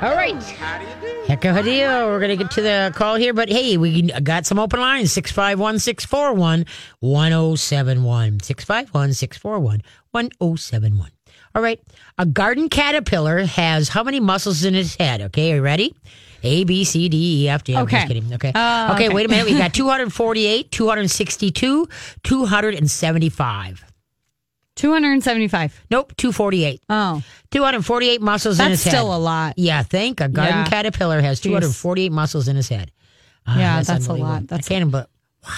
All right. Heck of a deal. We're going to get to the call here, but hey, we got some open lines 651 641 1071. 651 641 1071. All right. A garden caterpillar has how many muscles in its head? Okay, are you ready? A, B, C, D, E, F, G. I'm Okay. just kidding. Okay. Oh, okay, okay. wait a minute. We got 248, 262, 275. 275. Nope, 248. Oh, 248 muscles in that's his head. still a lot. Yeah, think a garden Yeah. caterpillar has 248 muscles in his head. Ah, Yeah, that's a unbelievable. lot. That's I can't, but wow.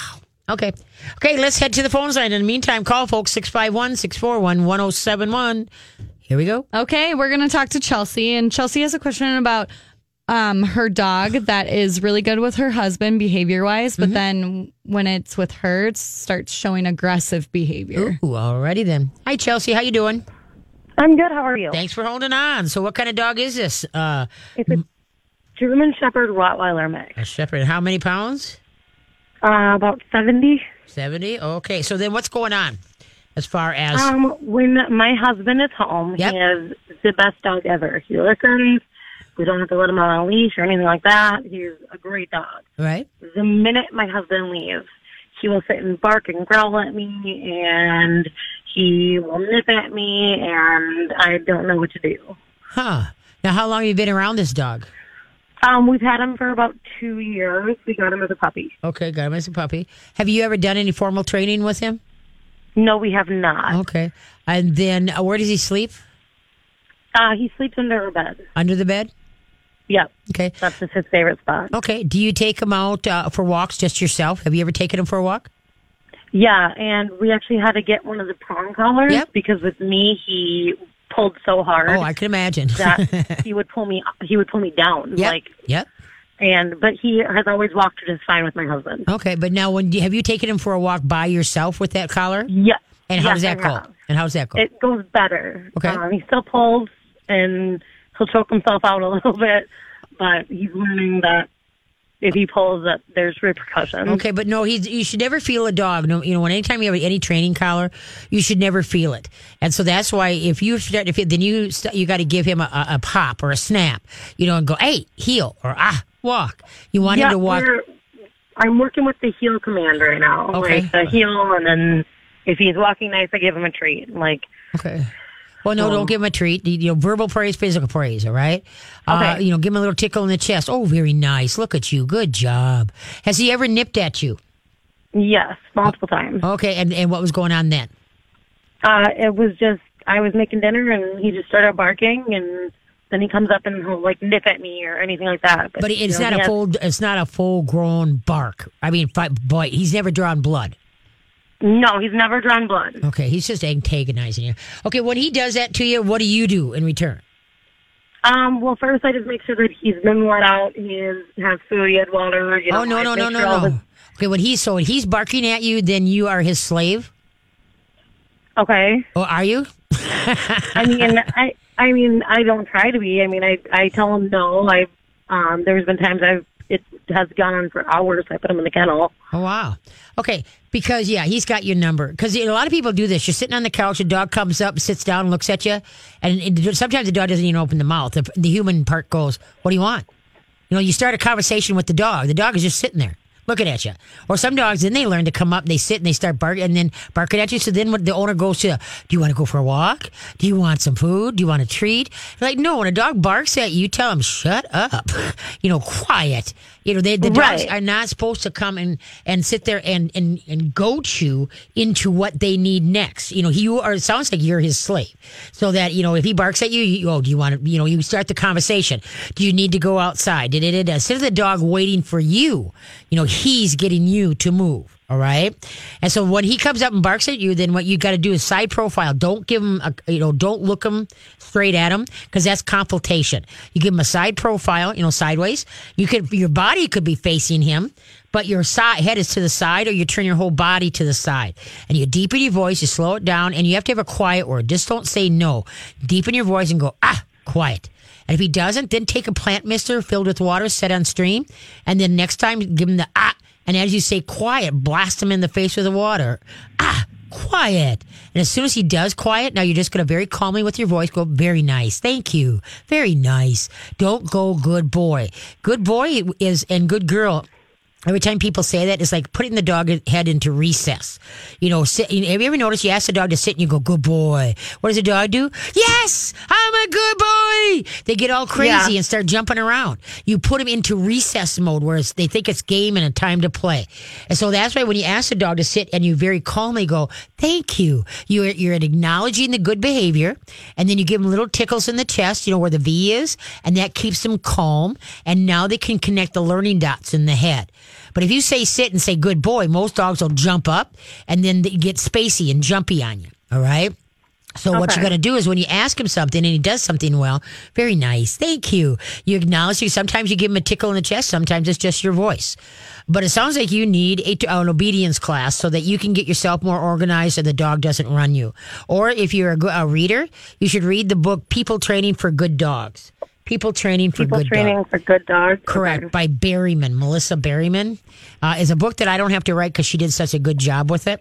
Okay. Okay, let's head to the phone line. In the meantime, call folks 651 641 1071. Here we go. Okay, we're going to talk to Chelsea. And Chelsea has a question about um, her dog that is really good with her husband behavior wise, Mm-hmm. but then when it's with her, it starts showing aggressive behavior. Ooh, alrighty then. Hi, Chelsea. How you doing? I'm good. How are you? Thanks for holding on. So, what kind of dog is this? Uh, It's a German Shepherd Rottweiler mix. a shepherd. How many pounds? Uh, about 70. 70. Okay. So, then what's going on as far as. Um, when my husband is home, Yep. he is the best dog ever. He listens. We don't have to let him out on a leash or anything like that. He's a great dog. right? The minute my husband leaves, he will sit and bark and growl at me, and he will nip at me, and I don't know what to do. Huh. Now, how long have you been around this dog? Um, we've had him for about two years. We got him as a puppy. Okay, got him as a puppy. Have you ever done any formal training with him? No, we have not. Okay. And then uh, where does he sleep? Uh, he sleeps under our bed. Under the bed? Yep. Okay. That's just his favorite spot. Okay. Do you take him out uh, for walks just yourself? Have you ever taken him for a walk? Yeah, and we actually had to get one of the prong collars Yep. because with me he pulled so hard Oh, I can imagine. that he would pull me he would pull me down. yep. Like yep. and but he has always walked just fine with my husband. Okay. But now, when have you taken him for a walk by yourself with that collar? Yeah. And how Yes, does that I go? have. And how's that go? It goes better. Okay. Um, he still pulls and he'll choke himself out a little bit, but he's learning that if he pulls that there's repercussions. Okay, but no, he's you should never feel a dog. No, you know, when anytime you have any training collar, you should never feel it, and so that's why if you start, if you, then you st- you got to give him a, a, pop or a snap, you know, and go, hey, heel or ah, walk. You want yeah, him to walk. I'm working with the heel command right now. Okay. Like the heel, and then if he's walking nice, I give him a treat. Like, Okay. Well, no, don't give him a treat. You know, verbal praise, physical praise. All right. Uh, Okay. you know, give him a little tickle in the chest. Oh, very nice. Look at you. Good job. Has he ever nipped at you? yes, multiple times. Okay, and and what was going on then? Uh, it was just I was making dinner, and he just started barking, and then he comes up and he'll like nip at me or anything like that. But it's you know, not a has- full. It's not a full grown bark. I mean, fi- boy, he's never drawn blood. No, he's never drawn blood. Okay, he's just antagonizing you. Okay, when he does that to you, what do you do in return? Um, well, first I just make sure that he's been let out. He is, has food. He had water. You know, oh no I no no no no. his- Okay, when he's so when he's barking at you, then you are his slave, Okay. or are you? I mean, I I mean, I don't try to be. I mean, I I tell him no. I um, there's been times I've it has gone on for hours. I put him in the kennel. Oh wow. Okay, because yeah, he's got your number. Because a lot of people do this. You're sitting on the couch, a dog comes up, sits down, and looks at you, and it, sometimes the dog doesn't even open the mouth. The, the human part goes, "What do you want?" You know, you start a conversation with the dog. The dog is just sitting there looking at you. Or some dogs, then they learn to come up, they sit and they start barking and then barking at you. So then what the owner goes to, do you want to go for a walk? Do you want some food? Do you want a treat? Like, no, when a dog barks at you tell him, shut up. You know, quiet. You know, they, the dogs Right. are not supposed to come and, and sit there and, and, and goat you into what they need next. You know, you are, it sounds like you're his slave. So that, you know, if he barks at you, you oh, do you want to, you know, you start the conversation. Do you need to go outside? Instead of the dog waiting for you, you know, he's getting you to move. All right. And so when he comes up and barks at you, then what you got to do is side profile. Don't give him a, you know, don't look him straight at him because that's confrontation. You give him a side profile, you know, sideways. You could, your body could be facing him, but your side, head is to the side or you turn your whole body to the side and you deepen your voice, you slow it down and you have to have a quiet word. Just don't say no. Deepen your voice and go, ah, quiet. And if he doesn't, then take a plant mister filled with water, set on stream, and then next time give him the ah. And as you say quiet, blast him in the face with the water. Ah, quiet. And as soon as he does quiet, now you're just going to very calmly with your voice go, very nice. Thank you. Very nice. Don't go good boy. Good boy is, and good girl Every time people say that, it's like putting the dog head into recess. You know, sit, have you ever noticed you ask the dog to sit and you go, good boy. What does the dog do? Yes, I'm a good boy. They get all crazy Yeah. and start jumping around. You put them into recess mode where it's, they think it's game and a time to play. And so that's why when you ask the dog to sit and you very calmly go, thank you, you're, you're acknowledging the good behavior. And then you give them little tickles in the chest, you know, where the V is, and that keeps them calm. And now they can connect the learning dots in the head. But if you say sit and say good boy, most dogs will jump up and then they get spacey and jumpy on you. All right. So what you're going to do is when you ask him something and he does something well, very nice, thank you. You acknowledge you. Sometimes you give him a tickle in the chest. Sometimes it's just your voice. But it sounds like you need a, an obedience class so that you can get yourself more organized and the dog doesn't run you. Or if you're a, a reader, you should read the book People Training for Good Dogs. People Training for People Good training Dogs. for good dogs. Correct. Okay. By Berryman, Melissa Berryman. Uh, is a book that I don't have to write because she did such a good job with it.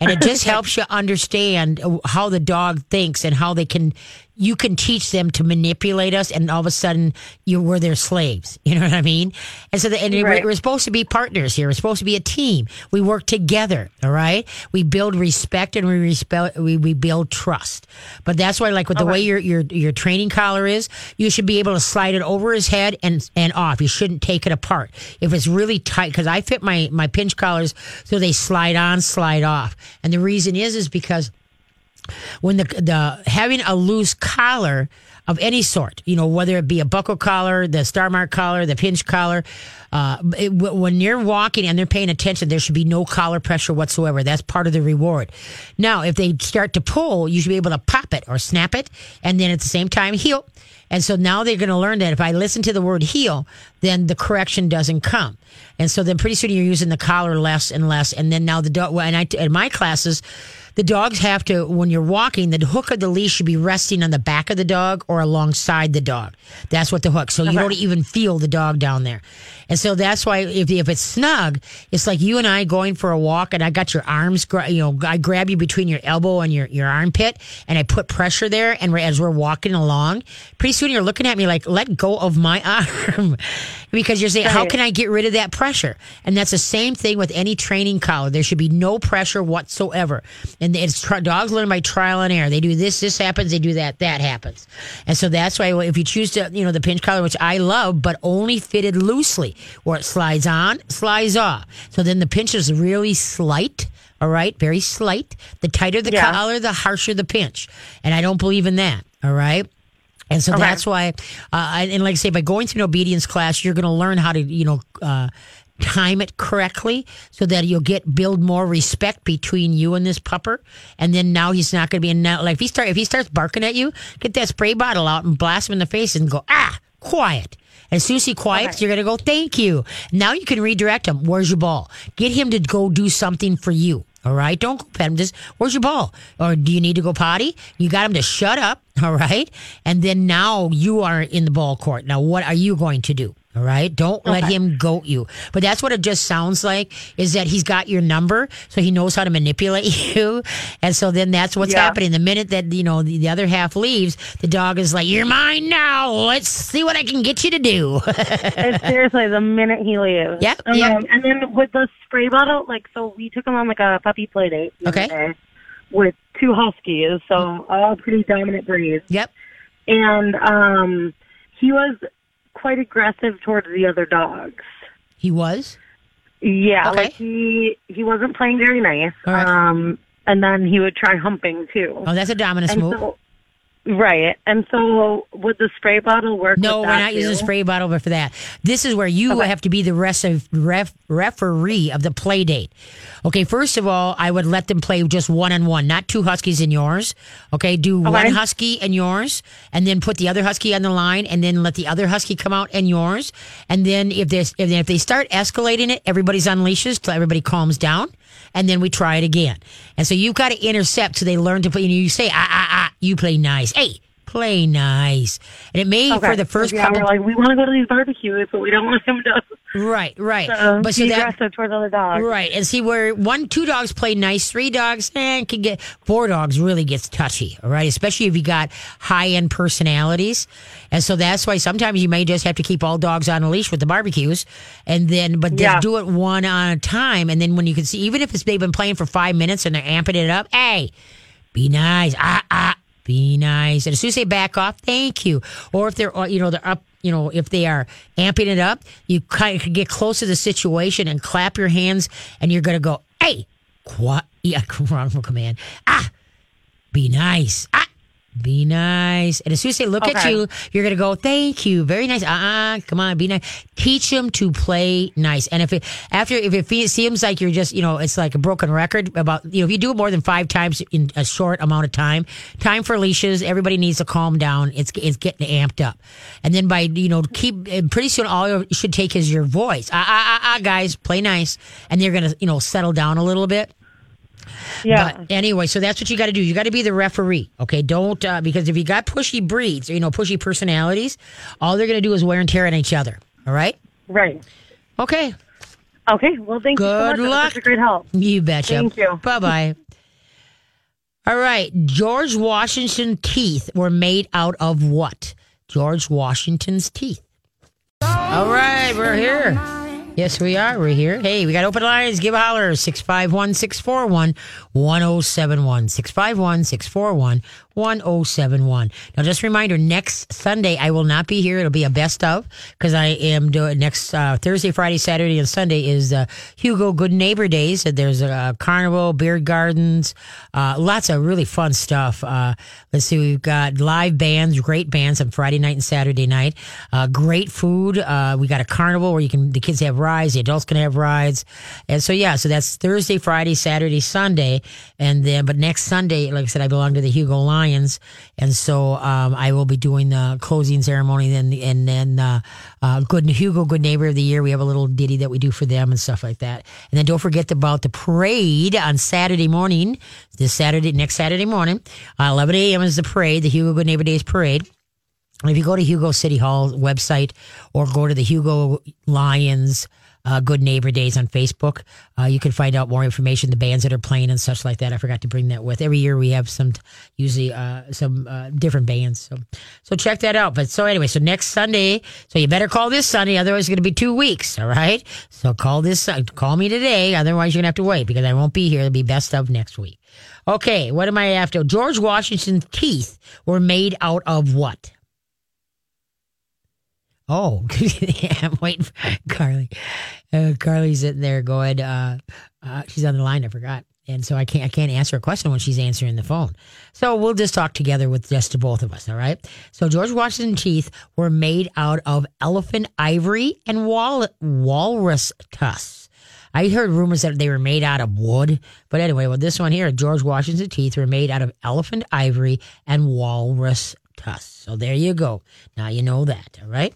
And it just helps you understand how the dog thinks and how they can, you can teach them to manipulate us and all of a sudden you we're their slaves. You know what I mean? And so, the, and we're- Right. we're supposed to be partners here. We're supposed to be a team. We work together. All right. We build respect and we respect, we, we build trust. But that's why, like with the way your, your, your training collar is, you should be able to slide it over his head and, and off. You shouldn't take it apart. If it's really tight, because I fit my, my pinch collars so they slide on, slide off. And the reason is, is because when the the having a loose collar of any sort, you know, whether it be a buckle collar, the Starmark collar, the pinch collar, uh, it, when you're walking and they're paying attention, there should be no collar pressure whatsoever. That's part of the reward. Now, if they start to pull, you should be able to pop it or snap it, and then at the same time heel. And so now they're going to learn that if I listen to the word heel, then the correction doesn't come. And so then pretty soon you're using the collar less and less. And then now the dog, and I, in my classes, the dogs have to, when you're walking, the hook of the leash should be resting on the back of the dog or alongside the dog. That's what the hook. So you don't even feel the dog down there. And so that's why if, if it's snug, it's like you and I going for a walk and I got your arms, you know, I grab you between your elbow and your, your armpit and I put pressure there. And we're, as we're walking along, pretty soon you're looking at me like, let go of my arm because you're saying, how can I get rid of that pressure? And that's the same thing with any training collar. There should be no pressure whatsoever. And it's dogs learn by trial and error. They do this, this happens. They do that, that happens. And so that's why if you choose to, you know, the pinch collar, which I love, but only fitted loosely, where it slides on, slides off. So then the pinch is really slight. All right, very slight. The tighter the Yeah. collar, the harsher the pinch. And I don't believe in that. All right. And so Okay. that's why, uh, and like I say, by going through an obedience class, you're going to learn how to, you know, uh, time it correctly so that you'll get build more respect between you and this pupper. And then now he's not going to be in now. Like if he start if he starts barking at you, get that spray bottle out and blast him in the face and go ah quiet. As soon as he quiets, you're going to go, thank you. Now you can redirect him. Where's your ball? Get him to go do something for you. All right. Don't go pet him. Just, where's your ball? Or do you need to go potty? You got him to shut up. All right. And then now you are in the ball court. Now, what are you going to do? All right. Don't let him goat you. But that's what it just sounds like is that he's got your number. So he knows how to manipulate you. And so then that's what's Yeah. happening. The minute that, you know, the, the other half leaves, the dog is like, you're mine now. Let's see what I can get you to do. Seriously the minute he leaves. Yep, Um, yep. And then with the spray bottle, like, so we took him on like a puppy play date. Okay. With two huskies, so all pretty dominant breeds. yep. And um, he was quite aggressive towards the other dogs. He was. Yeah, Okay. like he he wasn't playing very nice. Right. Um, and then he would try humping too. Oh, that's a dominance and move. so, right. And so would the spray bottle work? No, we're not using a spray bottle but for that. This is where you have to be the rest of ref, referee of the play date. Okay, first of all, I would let them play just one on one, not two huskies in yours. Okay, do one husky and yours, and then put the other husky on the line, and then let the other husky come out and yours. And then if there's if, if they start escalating it, everybody's on leashes till everybody calms down, and then we try it again. And so you've got to intercept so they learn to play. You, you say ah ah ah, you play nice. Hey. Play nice, and it may Okay. for the first yeah, couple we're like we want to go to these barbecues, but we don't want him to Right, right. So but so that aggressive towards other dogs. Right, and see where one, two dogs play nice, three dogs, eh, can get four dogs really gets touchy. All right, especially if you got high end personalities, and so that's why sometimes you may just have to keep all dogs on a leash with the barbecues, and then but just Yeah. do it one on a time, and then when you can see, even if it's they've been playing for five minutes and they're amping it up, hey, be nice, ah ah, be nice, and as soon as they back off, thank you, or if they're uh, you know they're up. You know, if they are amping it up, you kind of get close to the situation and clap your hands, and you're going to go, hey, what? Yeah, wrongful command. Ah, be nice. Ah, be nice. And as soon as they look at you, you're going to go, thank you. Very nice. Uh-uh, come on, be nice. Teach them to play nice. And if it, after, if it seems like you're just, you know, it's like a broken record about, you know, if you do it more than five times in a short amount of time, time for leashes, everybody needs to calm down. It's, it's getting amped up. And then by, you know, keep, pretty soon all you should take is your voice. Ah, ah, ah, ah, guys, play nice. And they're going to, you know, settle down a little bit. Yeah. But anyway, so that's what you got to do. You got to be the referee, okay? Don't uh, because if you got pushy breeds, or you know, pushy personalities, all they're going to do is wear and tear on each other. All right? right. Okay. Okay. Well, thank you so Good much. That was luck. a great help. You betcha. Thank you. Bye bye. All right. George Washington teeth were made out of what? George Washington's teeth. All right, we're here. Yes, we are. We're here. Hey, we got open lines. Give a holler. 651 641 1071. 651 641 1071. Now, just a reminder next Sunday, I will not be here. It'll be a best of because I am doing next uh, Thursday, Friday, Saturday, and Sunday is uh, Hugo Good Neighbor Days. There's a carnival, beer gardens, uh, lots of really fun stuff. Uh, let's see, we've got live bands, great bands on Friday night and Saturday night. Uh, great food. Uh, we got a carnival where you can the kids have rides, the adults can have rides, and so yeah, so that's Thursday, Friday, Saturday, Sunday, and then but next Sunday, like I said, I belong to the Hugo Lions, and so um, I will be doing the closing ceremony, then and then uh, uh, good Hugo Good Neighbor of the Year. We have a little ditty that we do for them and stuff like that, and then don't forget about the parade on Saturday morning. This Saturday, next Saturday morning, uh, 11 a.m. is the parade, the Hugo Good Neighbor Days parade. And if you go to Hugo City Hall website or go to the Hugo Lions uh, Good Neighbor Days on Facebook, uh, you can find out more information, the bands that are playing and such like that. I forgot to bring that with. Every year we have some, usually uh, some uh, different bands. So, so check that out. But so anyway, so next Sunday, so you better call this Sunday, otherwise it's going to be two weeks. All right. So call this, uh, call me today. Otherwise you're going to have to wait because I won't be here. It'll be best of next week. Okay. What am I after? George Washington's teeth were made out of what? Oh, yeah, I'm waiting for Carly. Uh, Carly's sitting there going, uh, uh, she's on the line. I forgot. And so I can't, I can't answer a question when she's answering the phone. So we'll just talk together with just the both of us. All right. So George Washington teeth were made out of elephant ivory and wal- walrus tusks. I heard rumors that they were made out of wood, but anyway, well, this one here, George Washington teeth were made out of elephant ivory and walrus tusks. So there you go. Now you know that. All right.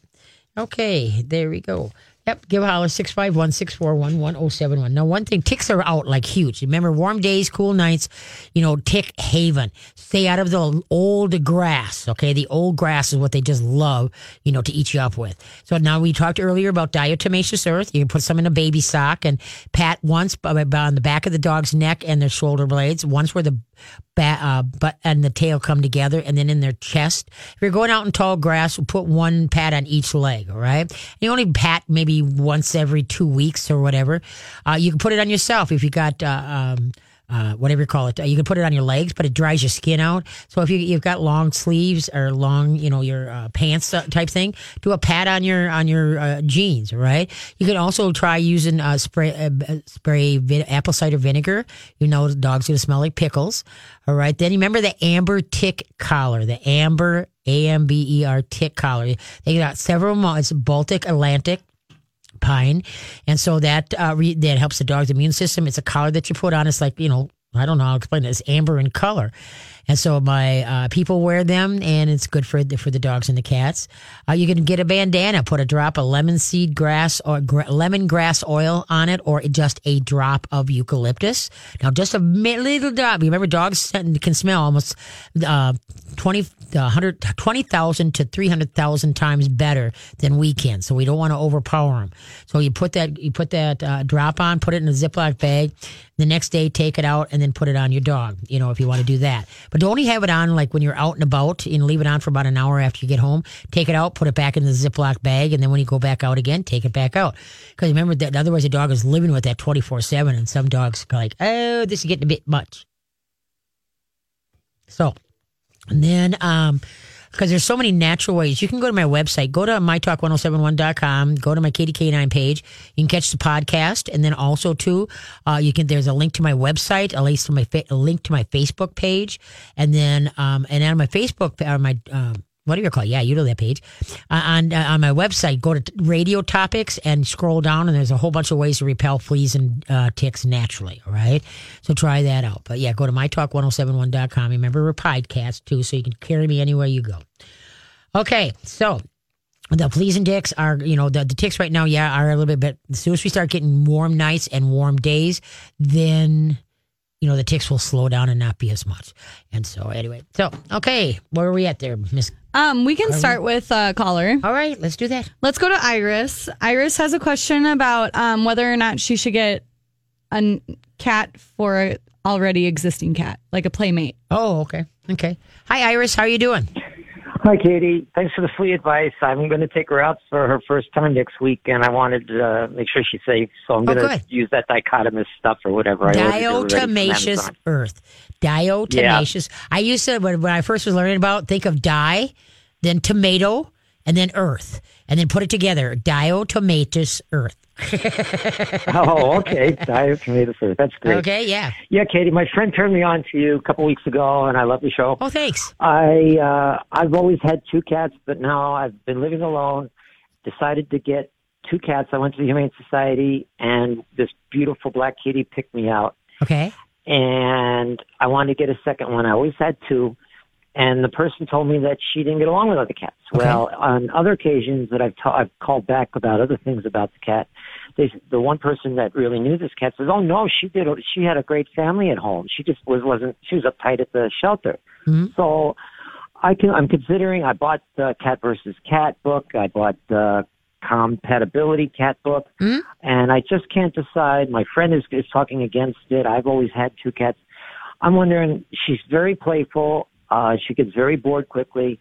Okay, there we go. Yep, give a holler 651 641 1071. Now, one thing, ticks are out like huge. Remember, warm days, cool nights, you know, tick haven. Stay out of the old grass, okay? The old grass is what they just love, you know, to eat you up with. So now we talked earlier about diatomaceous earth. You can put some in a baby sock and pat once on the back of the dog's neck and their shoulder blades, once where the ba- uh, butt and the tail come together, and then in their chest. If you're going out in tall grass, put one pat on each leg. All right. You only pat maybe once every two weeks or whatever. Uh, you can put it on yourself if you got. Uh, um, uh, whatever you call it, you can put it on your legs, but it dries your skin out. So if you, you've got long sleeves or long, you know, your uh, pants uh, type thing, do a pat on your on your uh, jeans. Right. You can also try using uh, spray uh, spray vi- apple cider vinegar. You know, dog's gonna smell like pickles. All right. Then you remember the amber tick collar, the amber A M B E R tick collar. They got several. mo- It's Baltic Atlantic pine, and so that uh, re- that helps the dog's immune system. It's a collar that you put on. It's like you know I don't know how to explain. It's amber in color. And so my uh, people wear them, and it's good for the, for the dogs and the cats. Uh, you can get a bandana, put a drop of lemon seed grass or lemon grass oil on it, or just a drop of eucalyptus. Now, just a little drop. Remember, dogs can smell almost uh, 20, 100, 20,000 to 300,000 times better than we can. So we don't want to overpower them. So you put that, you put that uh, drop on, put it in a Ziploc bag. The next day, take it out and then put it on your dog, you know, if you want to do that. But don't only have it on like when you're out and about and leave it on for about an hour after you get home. Take it out, put it back in the Ziploc bag. And then when you go back out again, take it back out. Because remember that otherwise the dog is living with that 24 7. And some dogs are like, oh, this is getting a bit much. So, and then, um, because there's so many natural ways. You can go to my website, go to mytalk1071.com, go to my KDK9 page. You can catch the podcast. And then also too, uh, you can, there's a link to my website, a link to my, fa- a link to my Facebook page. And then, um, and on my Facebook, or my, um, what do you call it? Yeah, you know that page. Uh, on uh, on my website, go to radio topics and scroll down, and there's a whole bunch of ways to repel fleas and uh, ticks naturally. All right, so try that out. But yeah, go to mytalk1071.com. Remember, we're podcast too, so you can carry me anywhere you go. Okay, so the fleas and ticks are, you know, the, the ticks right now, yeah, are a little bit, but as soon as we start getting warm nights and warm days, then you know, the ticks will slow down and not be as much. And so, anyway, so okay, where are we at there, Miss? Um, we can start with a caller. All right, let's do that. Let's go to Iris. Iris has a question about um, whether or not she should get a n- cat for an already existing cat, like a playmate. Oh, okay, okay. Hi, Iris. How are you doing? Hi, Katie. Thanks for the free advice. I'm going to take her out for her first time next week, and I wanted to uh, make sure she's safe. So I'm Oh, going good. to use that dichotomous stuff or whatever. I ordered already from Diatomaceous earth. Diatomaceous. I used to when, when I first was learning about think of di, then tomato, and then earth, and then put it together. Diatomaceous earth. Oh, okay. Diet earth. That's great. Okay, yeah. Yeah, Katie. My friend turned me on to you a couple weeks ago, and I love the show. Oh, thanks. I uh, I've always had two cats, but now I've been living alone. Decided to get two cats. I went to the Humane Society, and this beautiful black kitty picked me out. Okay. and I wanted to get a second one. I always had two, and the person told me that she didn't get along with other cats. Okay. Well, on other occasions that I've ta- I've called back about other things about the cat, they the one person that really knew this cat says, "Oh no, she did. She had a great family at home. She just was wasn't. She was uptight at the shelter." Mhm. So. I can. I'm considering. I bought the Cat versus Cat book. I bought the compatibility cat book, Mhm. and I just can't decide. My friend is is talking against it. I've always had two cats. I'm wondering. She's very playful. Uh, she gets very bored quickly,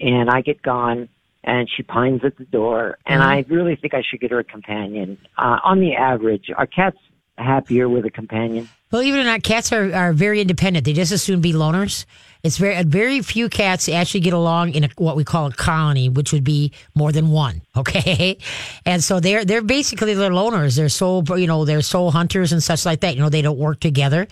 and I get gone, and she pines at the door. And Mhm. I really think I should get her a companion. Uh, on the average, are cats happier with a companion? Believe it or not, cats are, are very independent. They just as soon be loners. It's very very few cats actually get along in a, what we call a colony, which would be more than one. Okay, and so they're they're basically they're loners. They're soul you know they're soul hunters and such like that. You know they don't work together,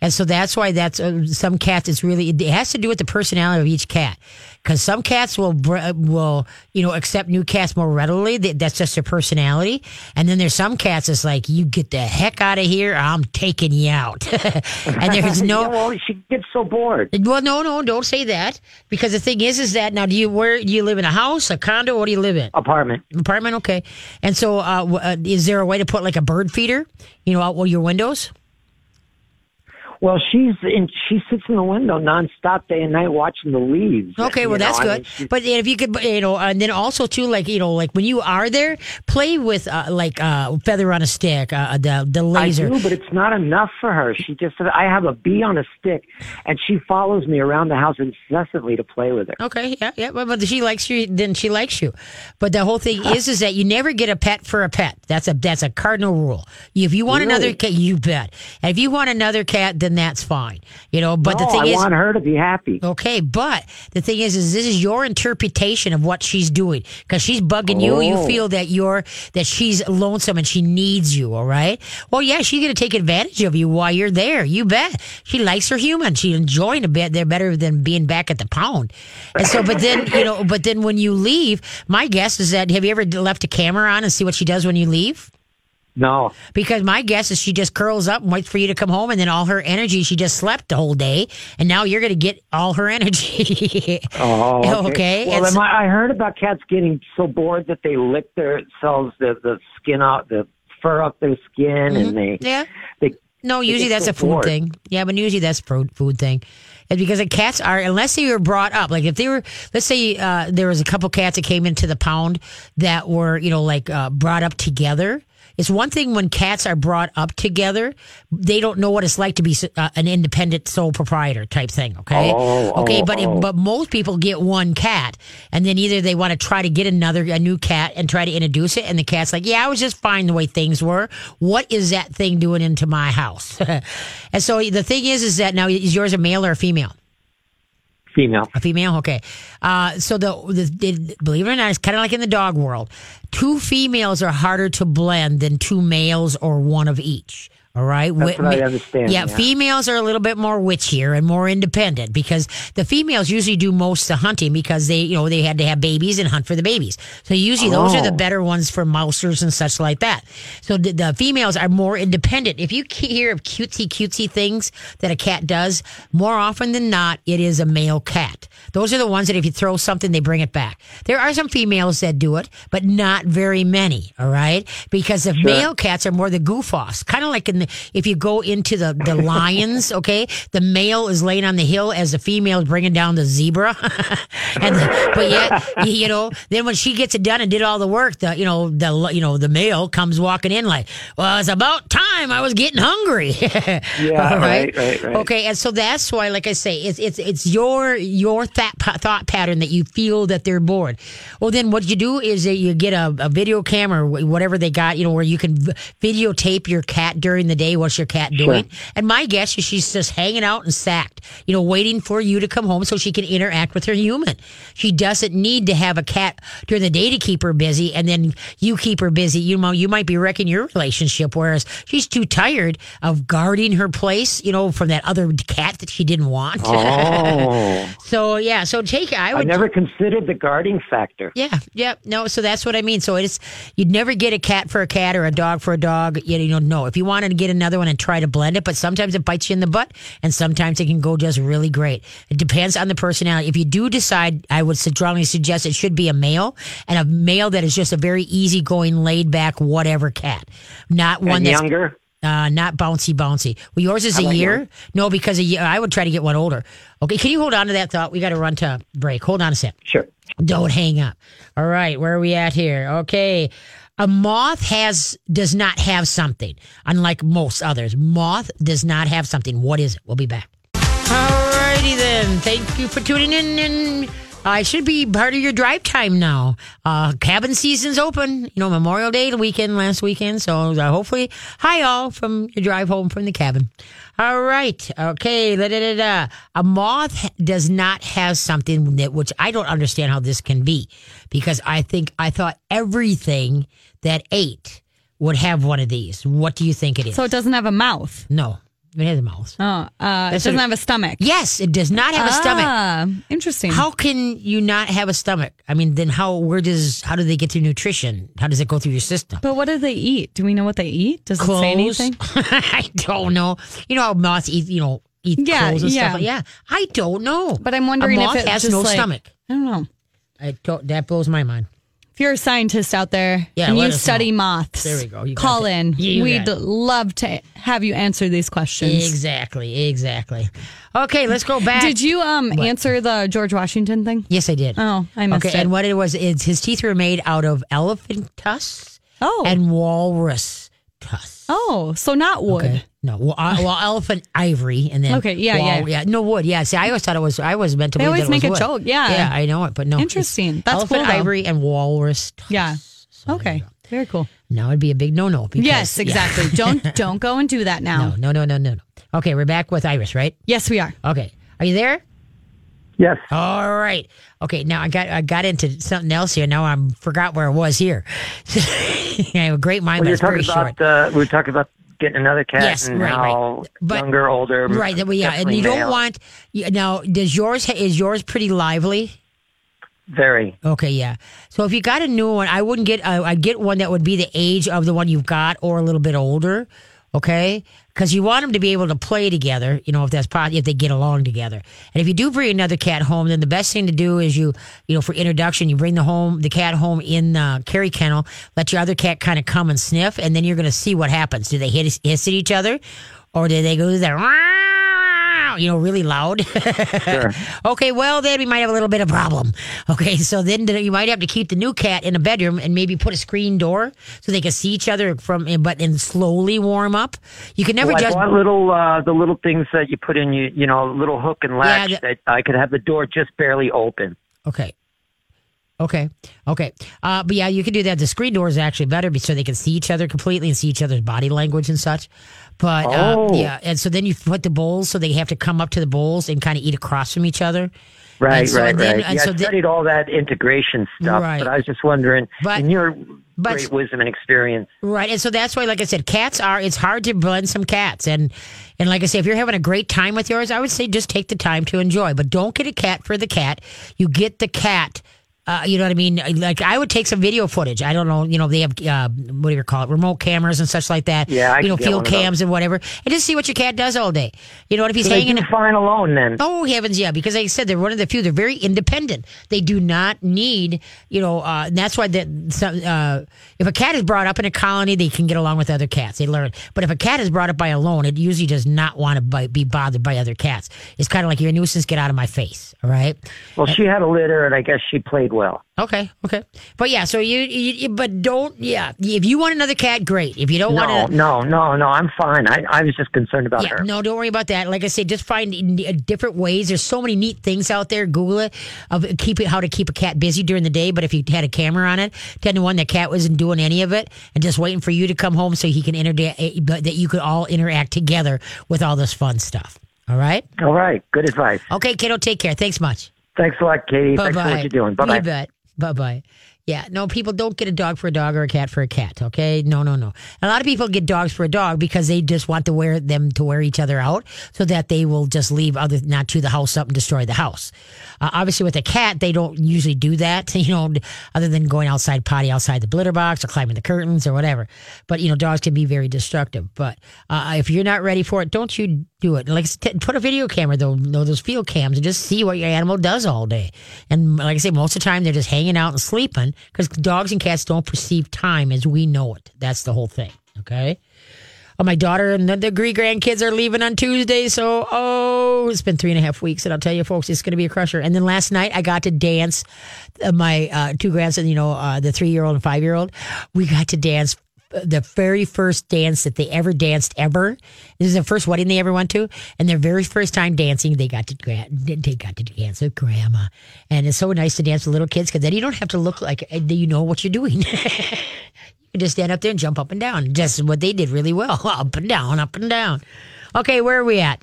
and so that's why that's uh, some cats. It's really it has to do with the personality of each cat. Because some cats will will you know accept new cats more readily. That's just their personality. And then there's some cats that's like you get the heck out of here. I'm taking you out. and there's no. well, she gets so bored. Well, no, no, no, don't say that because the thing is, is that now do you where do you live in a house, a condo? What do you live in? Apartment. Apartment, okay. And so, uh, w- uh, is there a way to put like a bird feeder, you know, out your windows? Well, she's in. She sits in the window nonstop, day and night, watching the leaves. Okay, well know, that's I mean, good. but if you could, you know, and then also too, like you know, like when you are there, play with uh, like uh, feather on a stick, uh, the the I do, but it's not enough for her. She just. said, I have a bee on a stick, and she follows me around the house incessantly to play with her. Okay, yeah, yeah, but, but she likes you, then she likes you. But the whole thing is, is that you never get a pet for a pet. That's a that's a cardinal rule. If you want another cat, you bet. If you want another cat, then that's fine. You know, but no, the thing I is, I want her to be happy. Okay, but the thing is, is this is your interpretation of what she's doing because she's bugging you. You Oh. feel that you're that she's lonesome and she needs you. All right. Well, yeah, she's gonna take advantage of you while you're there. You bet. She likes her human. She's enjoying a bit. They're better than being back at the pound. And so, but then you know, but then when you leave, my guess is that have you ever left a camera on and see what she does when you leave? No. Because my guess is she just curls up and waits for you to come home, and then all her energy, she just slept the whole day, and now you're going to get all her energy. Oh, Okay, Well, it's- am I, I heard about cats getting so bored that they lick themselves the the skin out, the fur off their skin, and they yeah. they. No, usually that's so a food bored. thing. Yeah, but usually that's food food thing. It's because the cats are unless they were brought up. Like if they were, let's say uh, there was a couple cats that came into the pound that were you know like uh, brought up together. It's one thing when cats are brought up together; they don't know what it's like to be uh, an independent sole proprietor type thing. Okay, Oh, okay, oh, but oh. but most people get one cat, and then either they want to try to get another a new cat and try to introduce it, and the cat's like, "Yeah, I was just fine the way things were. What is that thing doing into my house?" and so the thing is, is that now is yours a male or a female? Female. A female, okay. Uh, so the, the, the believe it or not, it's kind of like in the dog world. Two females are harder to blend than two males or one of each. All right. That's what I understand, Yeah, yeah. females are a little bit more witchier and more independent because the females usually do most of the hunting because they, you know, they had to have babies and hunt for the babies. So usually those are the Oh. better ones for mousers and such like that. So the, the females are more independent. If you hear of cutesy cutesy things that a cat does, more often than not, it is a male cat. Those are the ones that if you throw something, they bring it back. There are some females that do it, but not very many. All right, because the male cats are more the goof offs, kind of like in the if you go into the the lions. Okay, the male is laying on the hill as the female is bringing down the zebra, and the, but yet you know then when she gets it done and did all the work, the you know the you know the male comes walking in like, well, it's about time. I was getting hungry. Yeah, All right, right, right. Okay, and so that's why, like I say, it's it's it's your your that thought pattern that you feel that they're bored. Well, then what you do is that you get a, a video camera, whatever they got, you know, where you can videotape your cat during the day. What's your cat doing? And my guess is she's just hanging out and sacked, you know, waiting for you to come home so she can interact with her human. She doesn't need to have a cat during the day to keep her busy, and then you keep her busy. You know, you might be wrecking your relationship, whereas she's too tired of guarding her place, you know, from that other cat that she didn't want. Oh, so yeah, so take I I would never considered the guarding factor. yeah, yeah, no. So that's what I mean. So it's you'd never get a cat for a cat or a dog for a dog. You, you know, no. If you wanted to get another one and try to blend it, but sometimes it bites you in the butt, and sometimes it can go just really great. It depends on the personality. If you do decide, I would strongly suggest it should be a male and a male that is just a very easygoing, laid back, whatever cat, not one And that's younger. uh, not bouncy, bouncy. Well, yours is a like year. yours. No, because a year. I would try to get one older. Okay, can you hold on to that thought? We got to run to break. Hold on a sec. Sure. Don't hang up. All right, where are we at here? Okay. A moth has does not have something, unlike most others. Moth does not have something. What is it? We'll be back. All righty then. Thank you for tuning in. And I should be part of your drive time now. Uh, cabin season's open. You know, Memorial Day the weekend last weekend. So uh, hopefully, hi all from your drive home from the cabin. All right. Okay. Da, da, da. A moth does not have something that, which I don't understand how this can be because I think I thought everything that ate would have one of these. What do you think it is? So it doesn't have a mouth. no, it has a mouth. Oh, uh, it doesn't what- have a stomach. Yes, it does not have a stomach. Ah, interesting. How can you not have a stomach? I mean, then how? Where does? How do they get their nutrition? How does it go through your system? But what do they eat? Do we know what they eat? Does it say anything? I don't know. You know how moths eat. You know, eat Yeah, clothes and yeah. stuff. Like, yeah, I don't know. But I'm wondering a if it has no like- stomach. I don't know. I don't, that blows my mind. If you're a scientist out there Yeah, and you study know. moths, There we go. You call in. Yeah, We'd love to have you answer these questions. Exactly. Exactly. Okay, let's go back. Did you um answer the George Washington thing? Yes, I did. Oh, I missed okay, it. and what it was is his teeth were made out of elephant tusks Oh. and walrus tusks. Oh, so not wood. Okay. No, well, uh, well, elephant ivory, and then Okay, yeah, wall- yeah. no wood, yeah. See, I always thought it was. I was meant to. They believe always that it make was a wood. joke, yeah. yeah, I know it, but no, Interesting. That's elephant cool, though. ivory and walrus. tusks. Yeah. So Okay. Very cool. Now it'd be a big no-no. Because, Yes, yeah. exactly. don't don't go and do that now. No, no, no, no, no, no. Okay, we're back with Iris, right? Yes, we are. Okay, are you there? Yes. All right. Okay. Now I got I got into something else here. Now I forgot where I was here. I have a great mind, Well, but you're it's very talking short. about uh, we were talking about getting another cat Yes, and right, how right. But- younger, older. Right. that we- Yeah. And you don't want now. Does yours is yours pretty lively? Very. Okay, yeah. So if you got a new one, I wouldn't get. Uh, I'd get one that would be the age of the one you've got, or a little bit older. Okay, because you want them to be able to play together. You know, if that's possible, if they get along together. And if you do bring another cat home, then the best thing to do is you, you know, for introduction, you bring the home the cat home in the carry kennel. Let your other cat kind of come and sniff, and then you're going to see what happens. Do they hiss at each other, or do they go there? You know, really loud. Sure. Okay, well then we might have a little bit of problem. Okay, so then you might have to keep the new cat in a bedroom and maybe put a screen door so they can see each other from, but and slowly warm up. You can never Well, I just little uh, the little things that you put in you you know a little hook and latch Yeah, that I could have the door just barely open. okay. Okay. Okay. Uh, but yeah, you can do that. The screen door is actually better be- so they can see each other completely and see each other's body language and such. But uh, Oh. yeah, and so then you put the bowls so they have to come up to the bowls and kind of eat across from each other. Right, so right, then- right. and yeah, so I studied all that integration stuff, Right. but I was just wondering, But- in your but- great wisdom and experience, Right. And so that's why, like I said, cats are, it's hard to blend some cats. And, and like I say, if you're having a great time with yours, I would say just take the time to enjoy, but don't get a cat for the cat. You get the cat. Uh, you know what I mean? Like I would take some video footage. I don't know. You know they have uh, what do you call it? Remote cameras and such like that. Yeah, I you know field one of those. cams and whatever, and just see what your cat does all day. You know what if he's so hanging? fine alone then. Oh heavens, yeah! Because like I said, they're one of the few. They're very independent. They do not need, you know, uh, and that's why that. Some, uh, if a cat is brought up in a colony, they can get along with other cats. They learn. But if a cat is brought up by alone, it usually does not want to be bothered by other cats. It's kind of like you're a nuisance. Get out of my face. All right. Well, she had a litter, and I guess she played well. Okay. Okay. But yeah. So you, you, but don't. Yeah. If you want another cat, great. If you don't No, want to. no, no, no. I'm fine. I, I was just concerned about Yeah, her. no, don't worry about that. Like I said, just find different ways. There's so many neat things out there. Google it of keep it how to keep a cat busy during the day. But if you had a camera on it, ten to one, the cat wasn't doing any of it and just waiting for you to come home so he can interact. Eh, eh, but that you could all interact together with all this fun stuff. All right. All right, good advice. Okay, kiddo. Take care. Thanks much. Thanks a lot, Katie. Bye Thanks bye. for what you're doing. Bye bye. Bet. Bye bye. Yeah, no, people don't get a dog for a dog or a cat for a cat. Okay, no, no, no. A lot of people get dogs for a dog because they just want to wear them to wear each other out, so that they will just leave other not chew the house up and destroy the house. Uh, obviously, with a cat, they don't usually do that. You know, other than going outside potty outside the litter box or climbing the curtains or whatever. But you know, dogs can be very destructive. But uh, if you're not ready for it, don't you do it. Like t- put a video camera though, those field cams, and just see what your animal does all day. And like I say, most of the time they're just hanging out and sleeping because dogs and cats don't perceive time as we know it. That's the whole thing. Okay. Oh, my daughter and the, Gree grandkids are leaving on Tuesday. So, oh, it's been three and a half weeks. And I'll tell you, folks, it's going to be a crusher. And then last night, I got to dance. Uh, my uh, two grandsons, you know, uh, the three year old and five year old, we got to dance the very first dance that they ever danced ever. This is the first wedding they ever went to, and their very first time dancing, they got to they got to dance with grandma, and it's so nice to dance with little kids because then you don't have to look like you know what you're doing. You can just stand up there and jump up and down. Just what they did really well. Up and down, up and down. Okay, where are we at?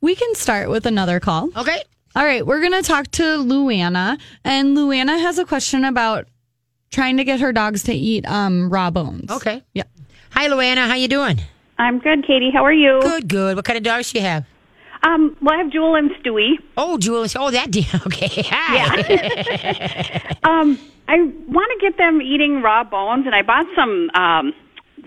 We can start with another call. Okay. All right, we're going to talk to Luana, and Luana has a question about trying to get her dogs to eat um, raw bones. Okay. Yeah. Hi, Luana. How you doing? I'm good, Katie. How are you? Good, good. What kind of dogs do you have? Um, well, I have Jewel and Stewie. Oh, Julie. Oh, that deal. Okay. Hi. Um, I want to get them eating raw bones, and I bought some um,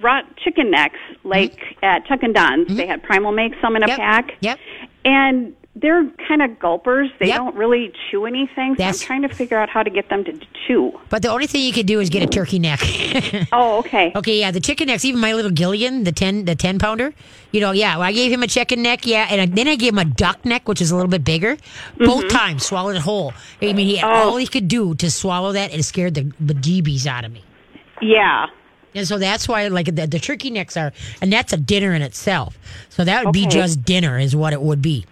raw chicken necks, like at Chuck and Don's. They had Primal make some in a Mm-hmm. Yep. pack. Yep. And they're kind of gulpers. They Yep. don't really chew anything. So That's- I'm trying to figure out how to get them to chew. But the only thing you could do is get a turkey neck. Oh, okay. okay, yeah, the chicken necks. Even my little Gillian, the ten, the ten pounder. You know, yeah. Well, I gave him a chicken neck, yeah, and I, then I gave him a duck neck, which is a little bit bigger. Both mm-hmm. times, swallowed it whole. I mean, he, had all he could do to swallow that, and it scared the bejeebies out of me. Yeah. And so that's why, like the, the turkey necks are, and that's a dinner in itself. So that would be just dinner, is what it would be.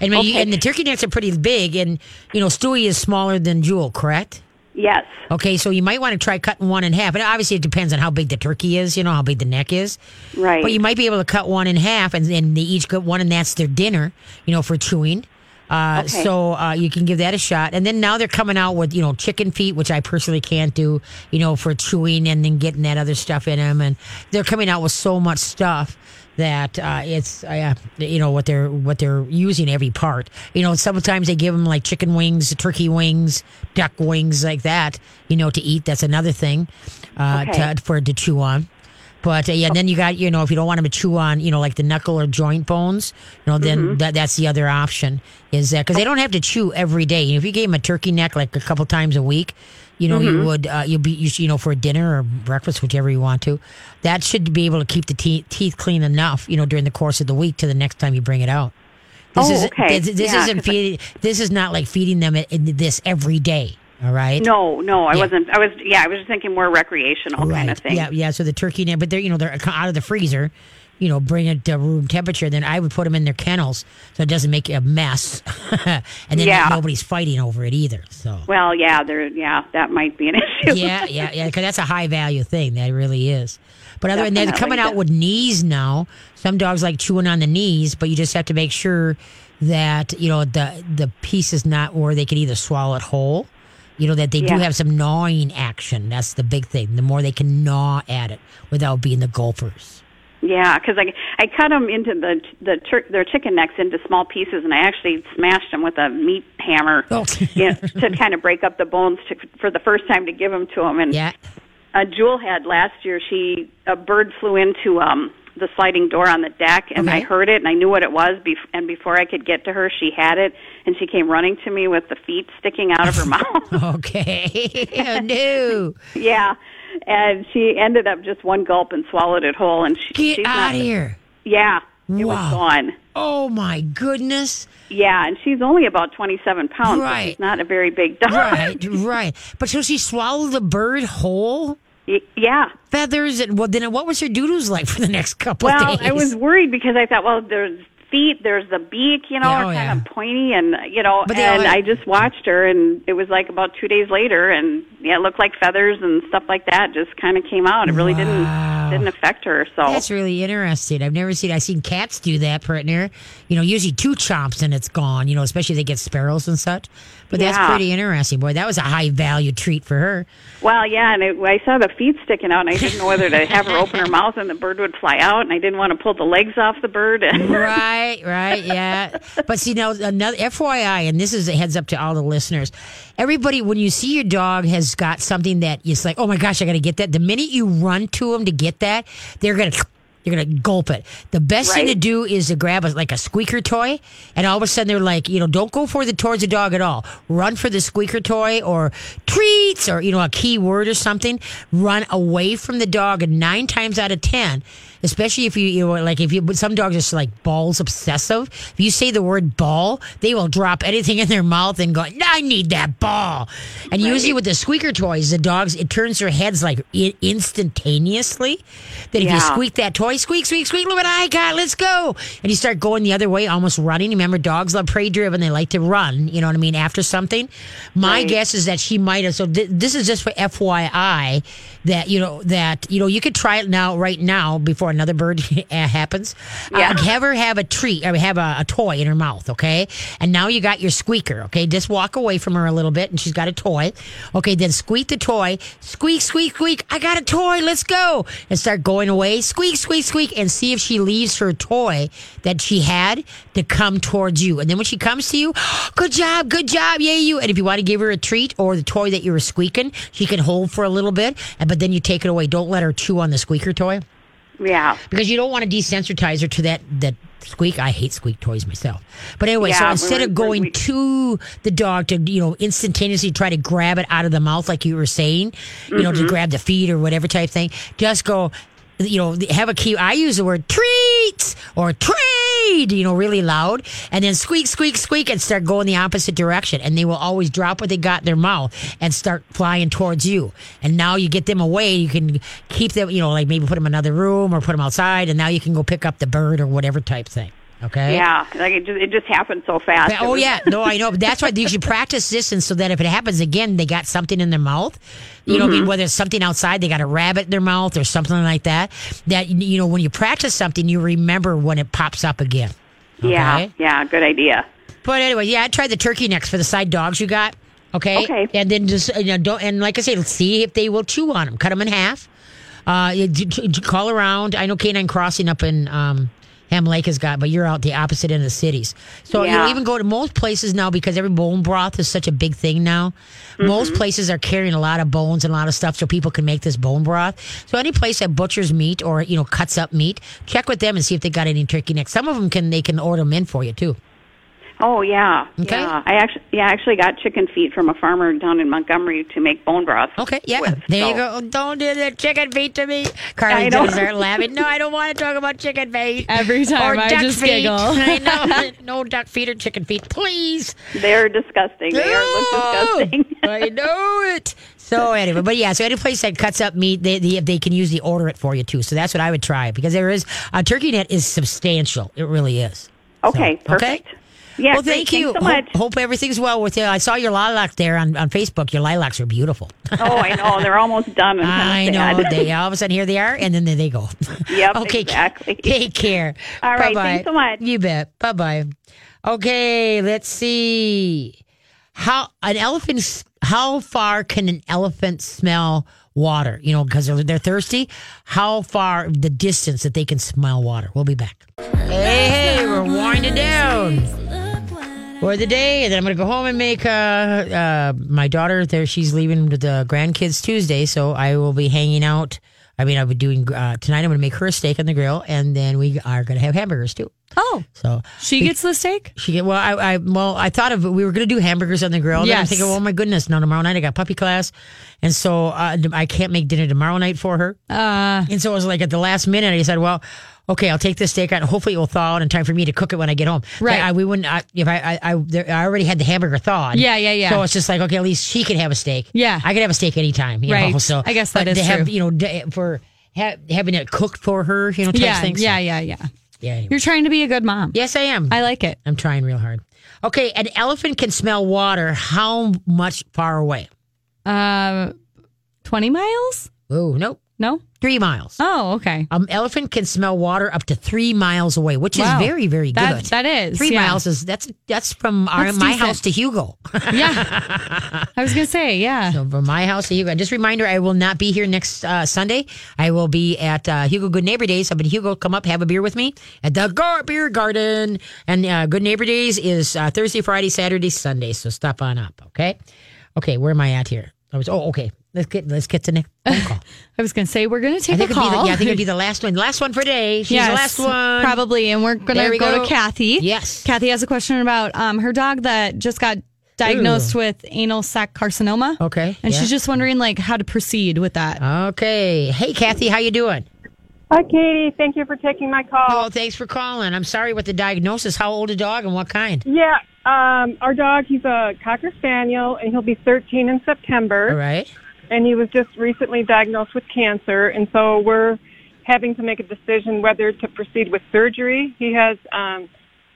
And when you, and the turkey necks are pretty big, and you know Stewie is smaller than Jewel, correct? Yes. Okay, so you might want to try cutting one in half. And obviously, it depends on how big the turkey is. You know how big the neck is. Right. But you might be able to cut one in half, and then they each get one, and that's their dinner. You know, for chewing. Uh, Okay. So uh, you can give that a shot. And then now they're coming out with, you know, chicken feet, which I personally can't do, you know, for chewing and then getting that other stuff in them. And they're coming out with so much stuff that uh, it's uh, you know what they're what they're using every part. You know, sometimes they give them like chicken wings, turkey wings, duck wings, like that. You know, to eat. That's another thing uh, Okay. to, for to chew on. But uh, yeah, then you got you know if you don't want them to chew on you know like the knuckle or joint bones, you know then that that's the other option is that because they don't have to chew every day. If you gave them a turkey neck like a couple times a week, you know you would uh, you'll be you, you know for dinner or breakfast whichever you want to, that should be able to keep the te- teeth clean enough you know during the course of the week to the next time you bring it out. This Oh, is okay. this, this Yeah, isn't feeding. This is not like feeding them this every day. All right. No, no, I Yeah. wasn't. I was, yeah, I was just thinking more recreational kind of thing. Yeah, yeah. So the turkey but they're you know they're out of the freezer. You know, bring it to room temperature. Then I would put them in their kennels so it doesn't make a mess, and then Yeah. nobody's fighting over it either. So Well, yeah, there, yeah, that might be an issue. yeah, yeah, yeah. Because that's a high value thing. That really is. But other than they're coming out with knees now. Some dogs like chewing on the knees, but you just have to make sure that you know the the piece is not where they can either swallow it whole. You know that they do have some gnawing action. That's the big thing. The more they can gnaw at it without being the gulpers. Yeah, because I I cut them into the the tur- their chicken necks into small pieces, and I actually smashed them with a meat hammer, Oh. you know, to kind of break up the bones to, for the first time to give them to them. And Yeah. uh, Jewel had last year. She a bird flew into um the sliding door on the deck, and Okay. I heard it, and I knew what it was. Bef- and before I could get to her, she had it, and she came running to me with the feet sticking out of her mouth. Okay. oh, no. yeah, and she ended up just one gulp and swallowed it whole. And she, Get she's out of here. Yeah, it Wow. was gone. Oh my goodness. Yeah, and she's only about 27 pounds, so Right. she's not a very big dog. Right, right. But so she swallowed the bird whole? Y- yeah. Feathers and well then what was her doodles like for the next couple of Well, days? I was worried because I thought, well, there's feet, there's the beak, you know, Yeah, oh, kind yeah. of pointy, and you know, But and I just watched her, and it was like about two days later, and yeah, it looked like feathers and stuff like that just kind of came out. It really Wow. didn't didn't affect her. So That's really interesting. I've never seen. I've seen cats do that, partner. You know, usually two chomps and it's gone. You know, especially if they get sparrows and such. But that's pretty interesting, boy. That was a high value treat for her. Well, yeah, and it, I saw the feet sticking out, and I didn't know whether to have her open her mouth and the bird would fly out, and I didn't want to pull the legs off the bird. right, right, yeah. But see, now another FYI, and this is a heads up to all the listeners. Everybody, when you see your dog has got something that it's like, oh my gosh, I got to get that. The minute you run to them to get that, they're gonna. You're gonna gulp it. The best thing to do is to grab a, like a squeaker toy, and all of a sudden they're like, you know, don't go for the towards the dog at all. Run for the squeaker toy or treats or you know a key word or something. Run away from the dog, and nine times out of ten, especially if you you know, like if you but some dogs are just like balls obsessive. If you say the word ball, they will drop anything in their mouth and go, I need that ball. And usually with the squeaker toys, the dogs it turns their heads like i- instantaneously. That if you squeak that toy, squeak, squeak, squeak, look what I got, let's go. And you start going the other way, almost running. Remember, dogs love prey driven. They like to run, you know what I mean, after something. My Right. guess is that she might have. So th- this is just for FYI that, you know, that, you know, you could try it now, right now, before another bird happens. Yeah. Uh, have her have a treat or have a, a toy in her mouth, okay? And now you got your squeaker, okay? Just walk away from her a little bit and she's got a toy. Okay, then squeak the toy. Squeak, squeak, squeak. I got a toy. Let's go. And start going away. Squeak, squeak, squeak. And see if she leaves her toy that she had to come towards you. And then when she comes to you, good job, good job, yay you. And if you want to give her a treat or the toy that you were squeaking, she can hold for a little bit. But then you take it away. Don't let her chew on the squeaker toy yeah. because you don't want to desensitize her to that that squeak. I hate squeak toys myself. But anyway, so instead of going we- to the dog to you know instantaneously try to grab it out of the mouth like you were saying, you know, to grab the feet or whatever type thing, just go. You know, have a key. I use the word treats or trade, you know, really loud, and then squeak, squeak, squeak, and start going the opposite direction. And they will always drop what they got in their mouth and start flying towards you. And now you get them away. You can keep them, you know, like maybe put them in another room or put them outside, and now you can go pick up the bird or whatever type thing. Okay. Yeah, like it just it just happened so fast. Oh was- yeah, no, I know. But that's why you should practice this, and so that if it happens again, they got something in their mouth. You know, I Mm-hmm. mean, whether it's something outside, they got a rabbit in their mouth or something like that. That you know, when you practice something, you remember when it pops up again. yeah, Okay? yeah, good idea. But anyway, yeah, I tried the turkey necks for the side dogs you got. Okay. Okay. And then just you know don't and like I say, let's see if they will chew on them. Cut them in half. Uh, call around. I know Canine Crossing up in um, Ham Lake has got, but you're out the opposite end of the cities. So Yeah. you'll even go to most places now because every bone broth is such a big thing now. Most mm-hmm. places are carrying a lot of bones and a lot of stuff so people can make this bone broth. So any place that butchers meat or you know cuts up meat, check with them and see if they got any turkey necks. Some of them can they can order them in for you too. Oh yeah, Okay. yeah. I actually, yeah, I actually got chicken feet from a farmer down in Montgomery to make bone broth. Okay, yeah. with, there you go. Oh, don't do the chicken feet to me. I Carly's know. gonna start laughing. No, I don't want to talk about chicken feet. Every time or I duck just feet. giggle. I know. No duck feet or chicken feet, please. They're disgusting. They are Oh, disgusting. I know it. So anyway, but yeah, so any place that cuts up meat, they, they they can usually order it for you too. So that's what I would try because there is a turkey net is substantial. It really is. okay, So, perfect. Yeah, well, great. thank you. Thanks so much. Hope, hope everything's well with you. I saw your lilac there on, on Facebook. Your lilacs are beautiful. oh, I know. They're almost done. I'm I know. They all of a sudden here they are, and then there they go. Yep, okay. exactly. Take care. All right, Bye-bye. thanks so much. You bet. Bye bye. Okay. Let's see. How an elephant? How far can an elephant smell water? You know, because they're, they're thirsty. How far the distance that they can smell water? We'll be back. Hey, hey, we're winding down for the day, and then I'm going to go home and make uh, uh, my daughter there. She's leaving with the grandkids Tuesday, so I will be hanging out. I mean, I'll be doing uh, tonight. I'm going to make her a steak on the grill, and then we are going to have hamburgers too. Oh, So she gets the steak? she get well. I, I well, I thought of we were going to do hamburgers on the grill. And then I'm thinking, oh my goodness, no, tomorrow night I got puppy class, and so uh, I can't make dinner tomorrow night for her. Uh, And so it was like at the last minute, I said, well, okay, I'll take this steak out. And hopefully it will thaw out in time for me to cook it when I get home. Right. But I, we wouldn't, I, if I, I, I, there, I already had the hamburger thawed. Yeah, yeah, yeah. So it's just like, okay, at least she can have a steak. Yeah. I can have a steak anytime. You Right. Know? So I guess that is to have, true. you know, for ha- having it cooked for her, you know, type yeah, thing. So- yeah, yeah, yeah. Yeah. anyway. You're trying to be a good mom. Yes, I am. I like it. I'm trying real hard. Okay, an elephant can smell water how much far away? Uh, 20 miles? Oh, nope. No? Three miles. Oh, okay. An elephant can smell water up to three miles away, which Wow. is very, very That- good. that is, three yeah. miles is that's that's from our, That's my decent. house to Hugo. Yeah. I was going to say, yeah. so from my house to Hugo. Just a reminder, I will not be here next uh, Sunday. I will be at uh, Hugo Good Neighbor Days. I've been Hugo. Come up, have a beer with me at the Gar- Beer Garden. And uh, Good Neighbor Days is uh, Thursday, Friday, Saturday, Sunday. So stop on up. Okay. Okay. Where am I at here? I was. Oh, okay. Let's get let's get to the next. I was going to say, we're going to I take think a it'd be call. the, yeah, I think it'd be the last one. Last one for today. She's Yes, the last one. Probably. And we're going to we go, go. to Kathy. Yes. Kathy has a question about um, her dog that just got diagnosed with anal sac carcinoma. Okay, And yeah. she's just wondering like how to proceed with that. Okay. Hey, Kathy, how you doing? Hi, Katie. Thank you for taking my call. Oh, thanks for calling. I'm sorry with the diagnosis. How old a dog and what kind? Yeah, um, our dog, he's a Cocker Spaniel, and he'll be 13 in September. All right. And he was just recently diagnosed with cancer, and so we're having to make a decision whether to proceed with surgery. He has um,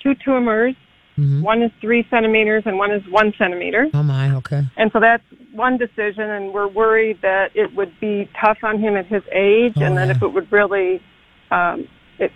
two tumors. One is three centimeters and one is one centimeter. Oh my. Okay. And so that's one decision, and we're worried that it would be tough on him at his age, Oh, and that yeah. if it would really um,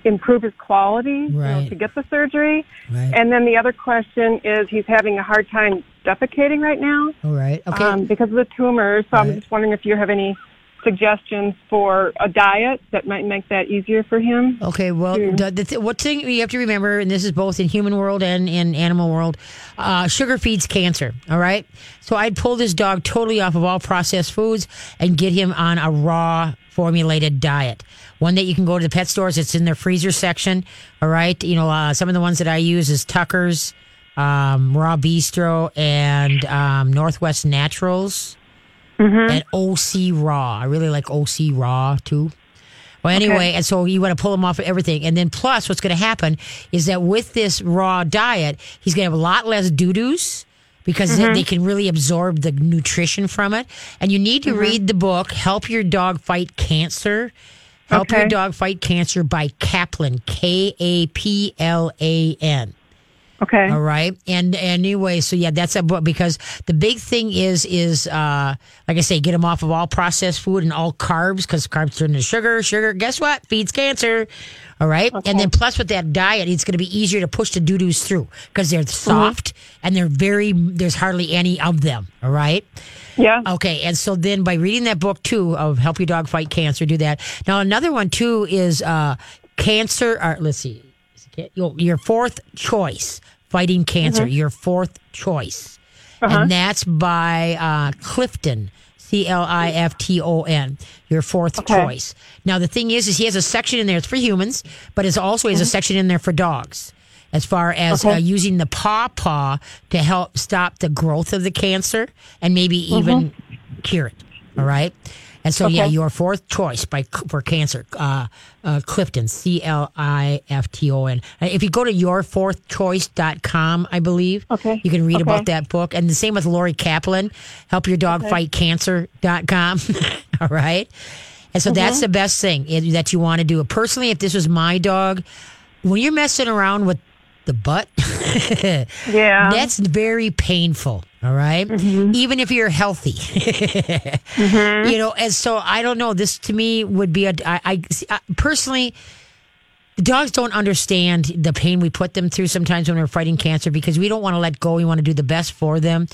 improve his quality you know, to get the surgery. Right. And then the other question is he's having a hard time defecating right now All right. Okay. um, because of the tumor. So I'm just wondering if you have any suggestions for a diet that might make that easier for him. Okay, well, the, the th- what thing you have to remember, and this is both in human world and in animal world, uh, sugar feeds cancer. All right, so I'd pull this dog totally off of all processed foods and get him on a raw formulated diet. One that you can go to the pet stores. It's in their freezer section. All right, you know uh, some of the ones that I use is Tucker's, um, Raw Bistro, and um, Northwest Naturals. Mm-hmm. And OC Raw. I really like OC Raw too. Well, anyway, and so you want to pull him off of everything. And then plus, what's going to happen is that with this raw diet, he's going to have a lot less doo doos because they- they can really absorb the nutrition from it. And you need to mm-hmm. read the book, Help Your Dog Fight Cancer. Help Your Dog Fight Cancer by Kaplan, K A P L A N. Okay. All right. And anyway, so yeah, that's a book because the big thing is is uh like I say, get them off of all processed food and all carbs because carbs turn into sugar. Sugar, guess what? Feeds cancer. All right. Okay. And then plus with that diet, it's going to be easier to push the doo doos through because they're soft and they're very. There's hardly any of them. All right. Yeah. Okay, and so then by reading that book too of Help Your Dog Fight Cancer, do that. Now another one too is uh, cancer. Or let's see, Is it ca- your- your fourth choice fighting cancer. Your fourth choice, and that's by uh, Clifton. C L I F T O N, your fourth Okay. choice. Now the thing is, is he has a section in there. It's for humans, but it's also has a section in there for dogs as far as uh, using the paw paw to help stop the growth of the cancer and maybe even cure it. All right. And so, yeah, your fourth choice by for cancer, uh, uh, Clifton, C L I F T O N. If you go to yourfourthchoice.com, I believe, Okay. you can read Okay. about that book. And the same with Lori Kaplan, help your dog okay. fight helpyourdogfightcancer.com. All right. And so Mm-hmm. that's the best thing that you want to do. Personally, if this was my dog, when you're messing around with the butt, Yeah. that's very painful. All right? Mm-hmm. Even if you're healthy. You know, and so I don't know. This to me would be a, I, I, I personally, dogs don't understand the pain we put them through sometimes when we're fighting cancer because we don't want to let go. We want to do the best for them,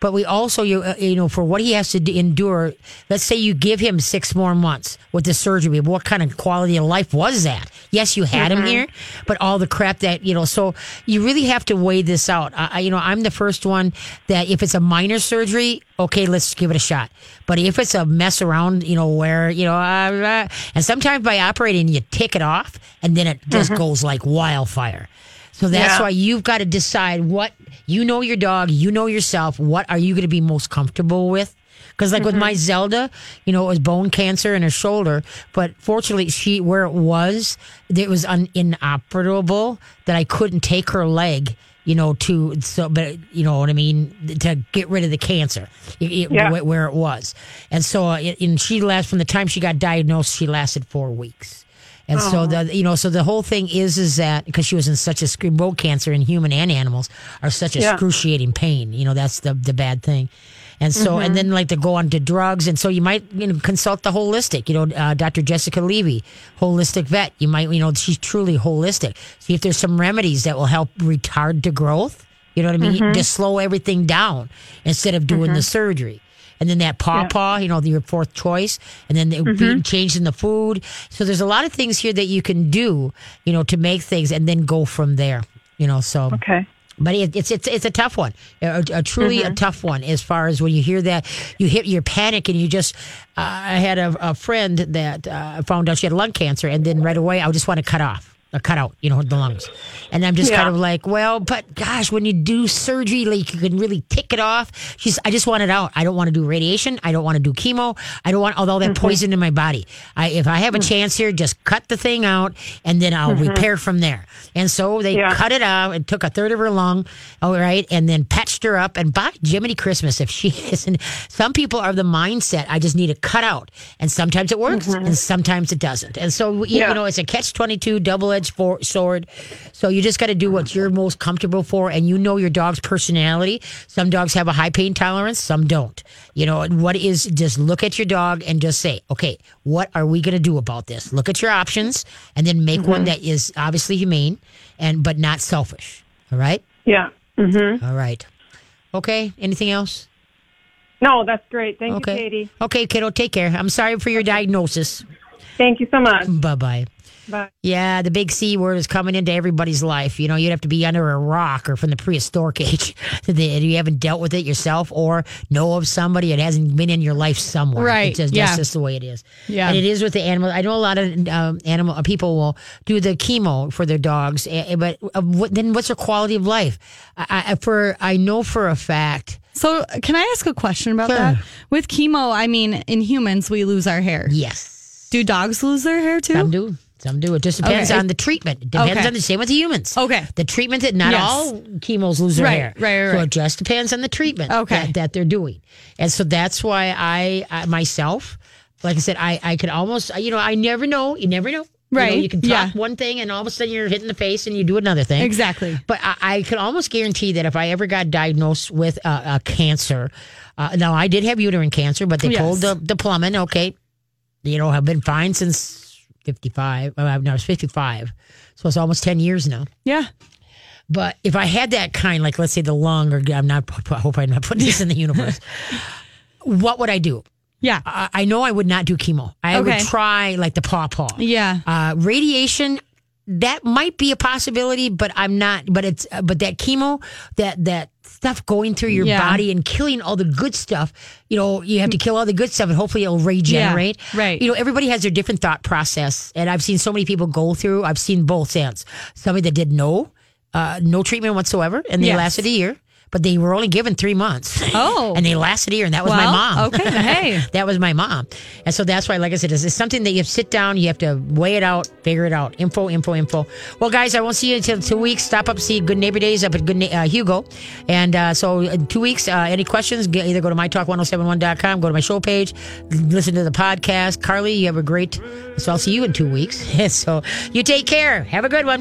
but we also, you, uh, you know, for what he has to endure. Let's say you give him six more months with the surgery. What kind of quality of life was that? Yes, you had him here, but all the crap that you know. So you really have to weigh this out. I, you know, I'm the first one that if it's a minor surgery, okay, let's give it a shot. But if it's a mess around, you know, where, you know, uh, uh, and sometimes by operating, you tick it off and then it just goes like wildfire. So that's Yeah. why you've got to decide what you know your dog, you know yourself, what are you going to be most comfortable with? Because like with my Zelda, you know, it was bone cancer in her shoulder, but fortunately, she where it was, it was un, inoperable that I couldn't take her leg, you know, to so, but you know what I mean, to get rid of the cancer, it, it- Yeah. where it was, and so uh, it, and she last from the time she got diagnosed, she lasted four weeks. And so oh. the you know so the whole thing is is that because she was in such a bone cancer in human and animals are such Yeah. excruciating pain. You know that's the the bad thing. And so and mm-hmm. then like to go on to drugs and so you might you know consult the holistic. You know uh, Dr. Jessica Levy, holistic vet. You might you know she's truly holistic. See if there's some remedies that will help retard the growth. You know what I mean? Mm-hmm. to slow everything down instead of doing the mm-hmm. surgery. And then that paw paw, you know, your fourth choice, and then the being changed in the food. So there's a lot of things here that you can do, you know, to make things and then go from there. You know, so Okay. but it, it's it's it's a tough one, a, a truly a tough one. As far as when you hear that, you hit your panic and you just. Uh, I had a, a friend that uh, found out she had lung cancer, and then right away I just want to cut off. A cut out, you know, the lungs. And I'm just Yeah. kind of like, well, but gosh, when you do surgery, like you can really tick it off. She's, I just want it out. I don't want to do radiation. I don't want to do chemo. I don't want all that Mm-hmm. poison in my body. I, if I have a chance here, just cut the thing out and then I'll repair from there. And so they Mm-hmm. Yeah. cut it out and took a third of her lung, all right, and then patched her up. And by Jiminy Christmas, if she isn't, some people are the mindset, I just need to cut out. And sometimes it works and sometimes it doesn't. And so, you, Mm-hmm. Yeah. you know, it's a catch 22 double edged sword. So you just got to do what you're most comfortable for. And you know your dog's personality. Some dogs have a high pain tolerance, some don't. You know, what is just look at your dog and just say, okay, what are we going to do about this? Look at your options and then make one that is obviously humane and but not selfish. All right? Yeah. Mm-hmm. All right. Okay. Anything else? No, that's great. Thank Okay. you, Katie. Okay, kiddo, take care. I'm sorry for your diagnosis. Thank you so much. Bye bye. Bye. Yeah, the big C word is coming into everybody's life. You know, you'd have to be under a rock or from the prehistoric age that you haven't dealt with it yourself or know of somebody. It hasn't been in your life somewhere. Right, It's just, yeah. That's just the way it is. Yeah. And it is with the animal. I know a lot of um, animal uh, people will do the chemo for their dogs, eh, but uh, what, then what's their quality of life? I, I, for I know for a fact. So, can I ask a question about Sure. that? With chemo, I mean, in humans, we lose our hair. Yes. Do dogs lose their hair too? Some do. Some do. It just depends Okay. on the treatment. It depends Okay. on the same with the humans. Okay. The treatment that not Yes. all chemos lose their Right, hair. right, right, right. So it just depends on the treatment Okay. that, that they're doing. And so that's why I, I myself, like I said, I, I could almost, you know, I never know. You never know. You know, Right, You, can talk yeah. one thing, and all of a sudden you're hitting the face, and you do another thing. Exactly. But I, I could almost guarantee that if I ever got diagnosed with a, a cancer, uh, now I did have uterine cancer, but they Yes. told the, the plumbing, okay, you know, I've been fine since 55. Uh, no, I was 55. So it's almost 10 years now. Yeah. But if I had that kind, like let's say the lung, or I'm not, I hope I'm not putting this in the universe, what would I do? Yeah. I, I know I would not do chemo. I Okay. would try like the paw paw. Yeah. Uh, radiation, that might be a possibility, but I'm not. But it's uh, but that chemo, that that stuff going through your Yeah. body and killing all the good stuff. You know, you have to kill all the good stuff, and hopefully it'll regenerate. right. You know, everybody has their different thought process, and I've seen so many people go through. I've seen both ends. Somebody that did no, uh, no treatment whatsoever, and they Yes. lasted a year. But they were only given three months. Oh. and they lasted a year, and that was my mom. okay, hey. that was my mom. And so that's why, like I said, it's, something that you have to sit down, you have to weigh it out, figure it out. Info, info, info. Well, guys, I won't see you until two weeks. Stop up, see Good Neighbor Days up at Good Na- uh, Hugo. And uh, so in two weeks, uh, any questions, get, either go to mytalk1071.com, go to my show page, listen to the podcast. Carly, you have a great, so I'll see you in two weeks. so you take care. Have a good one.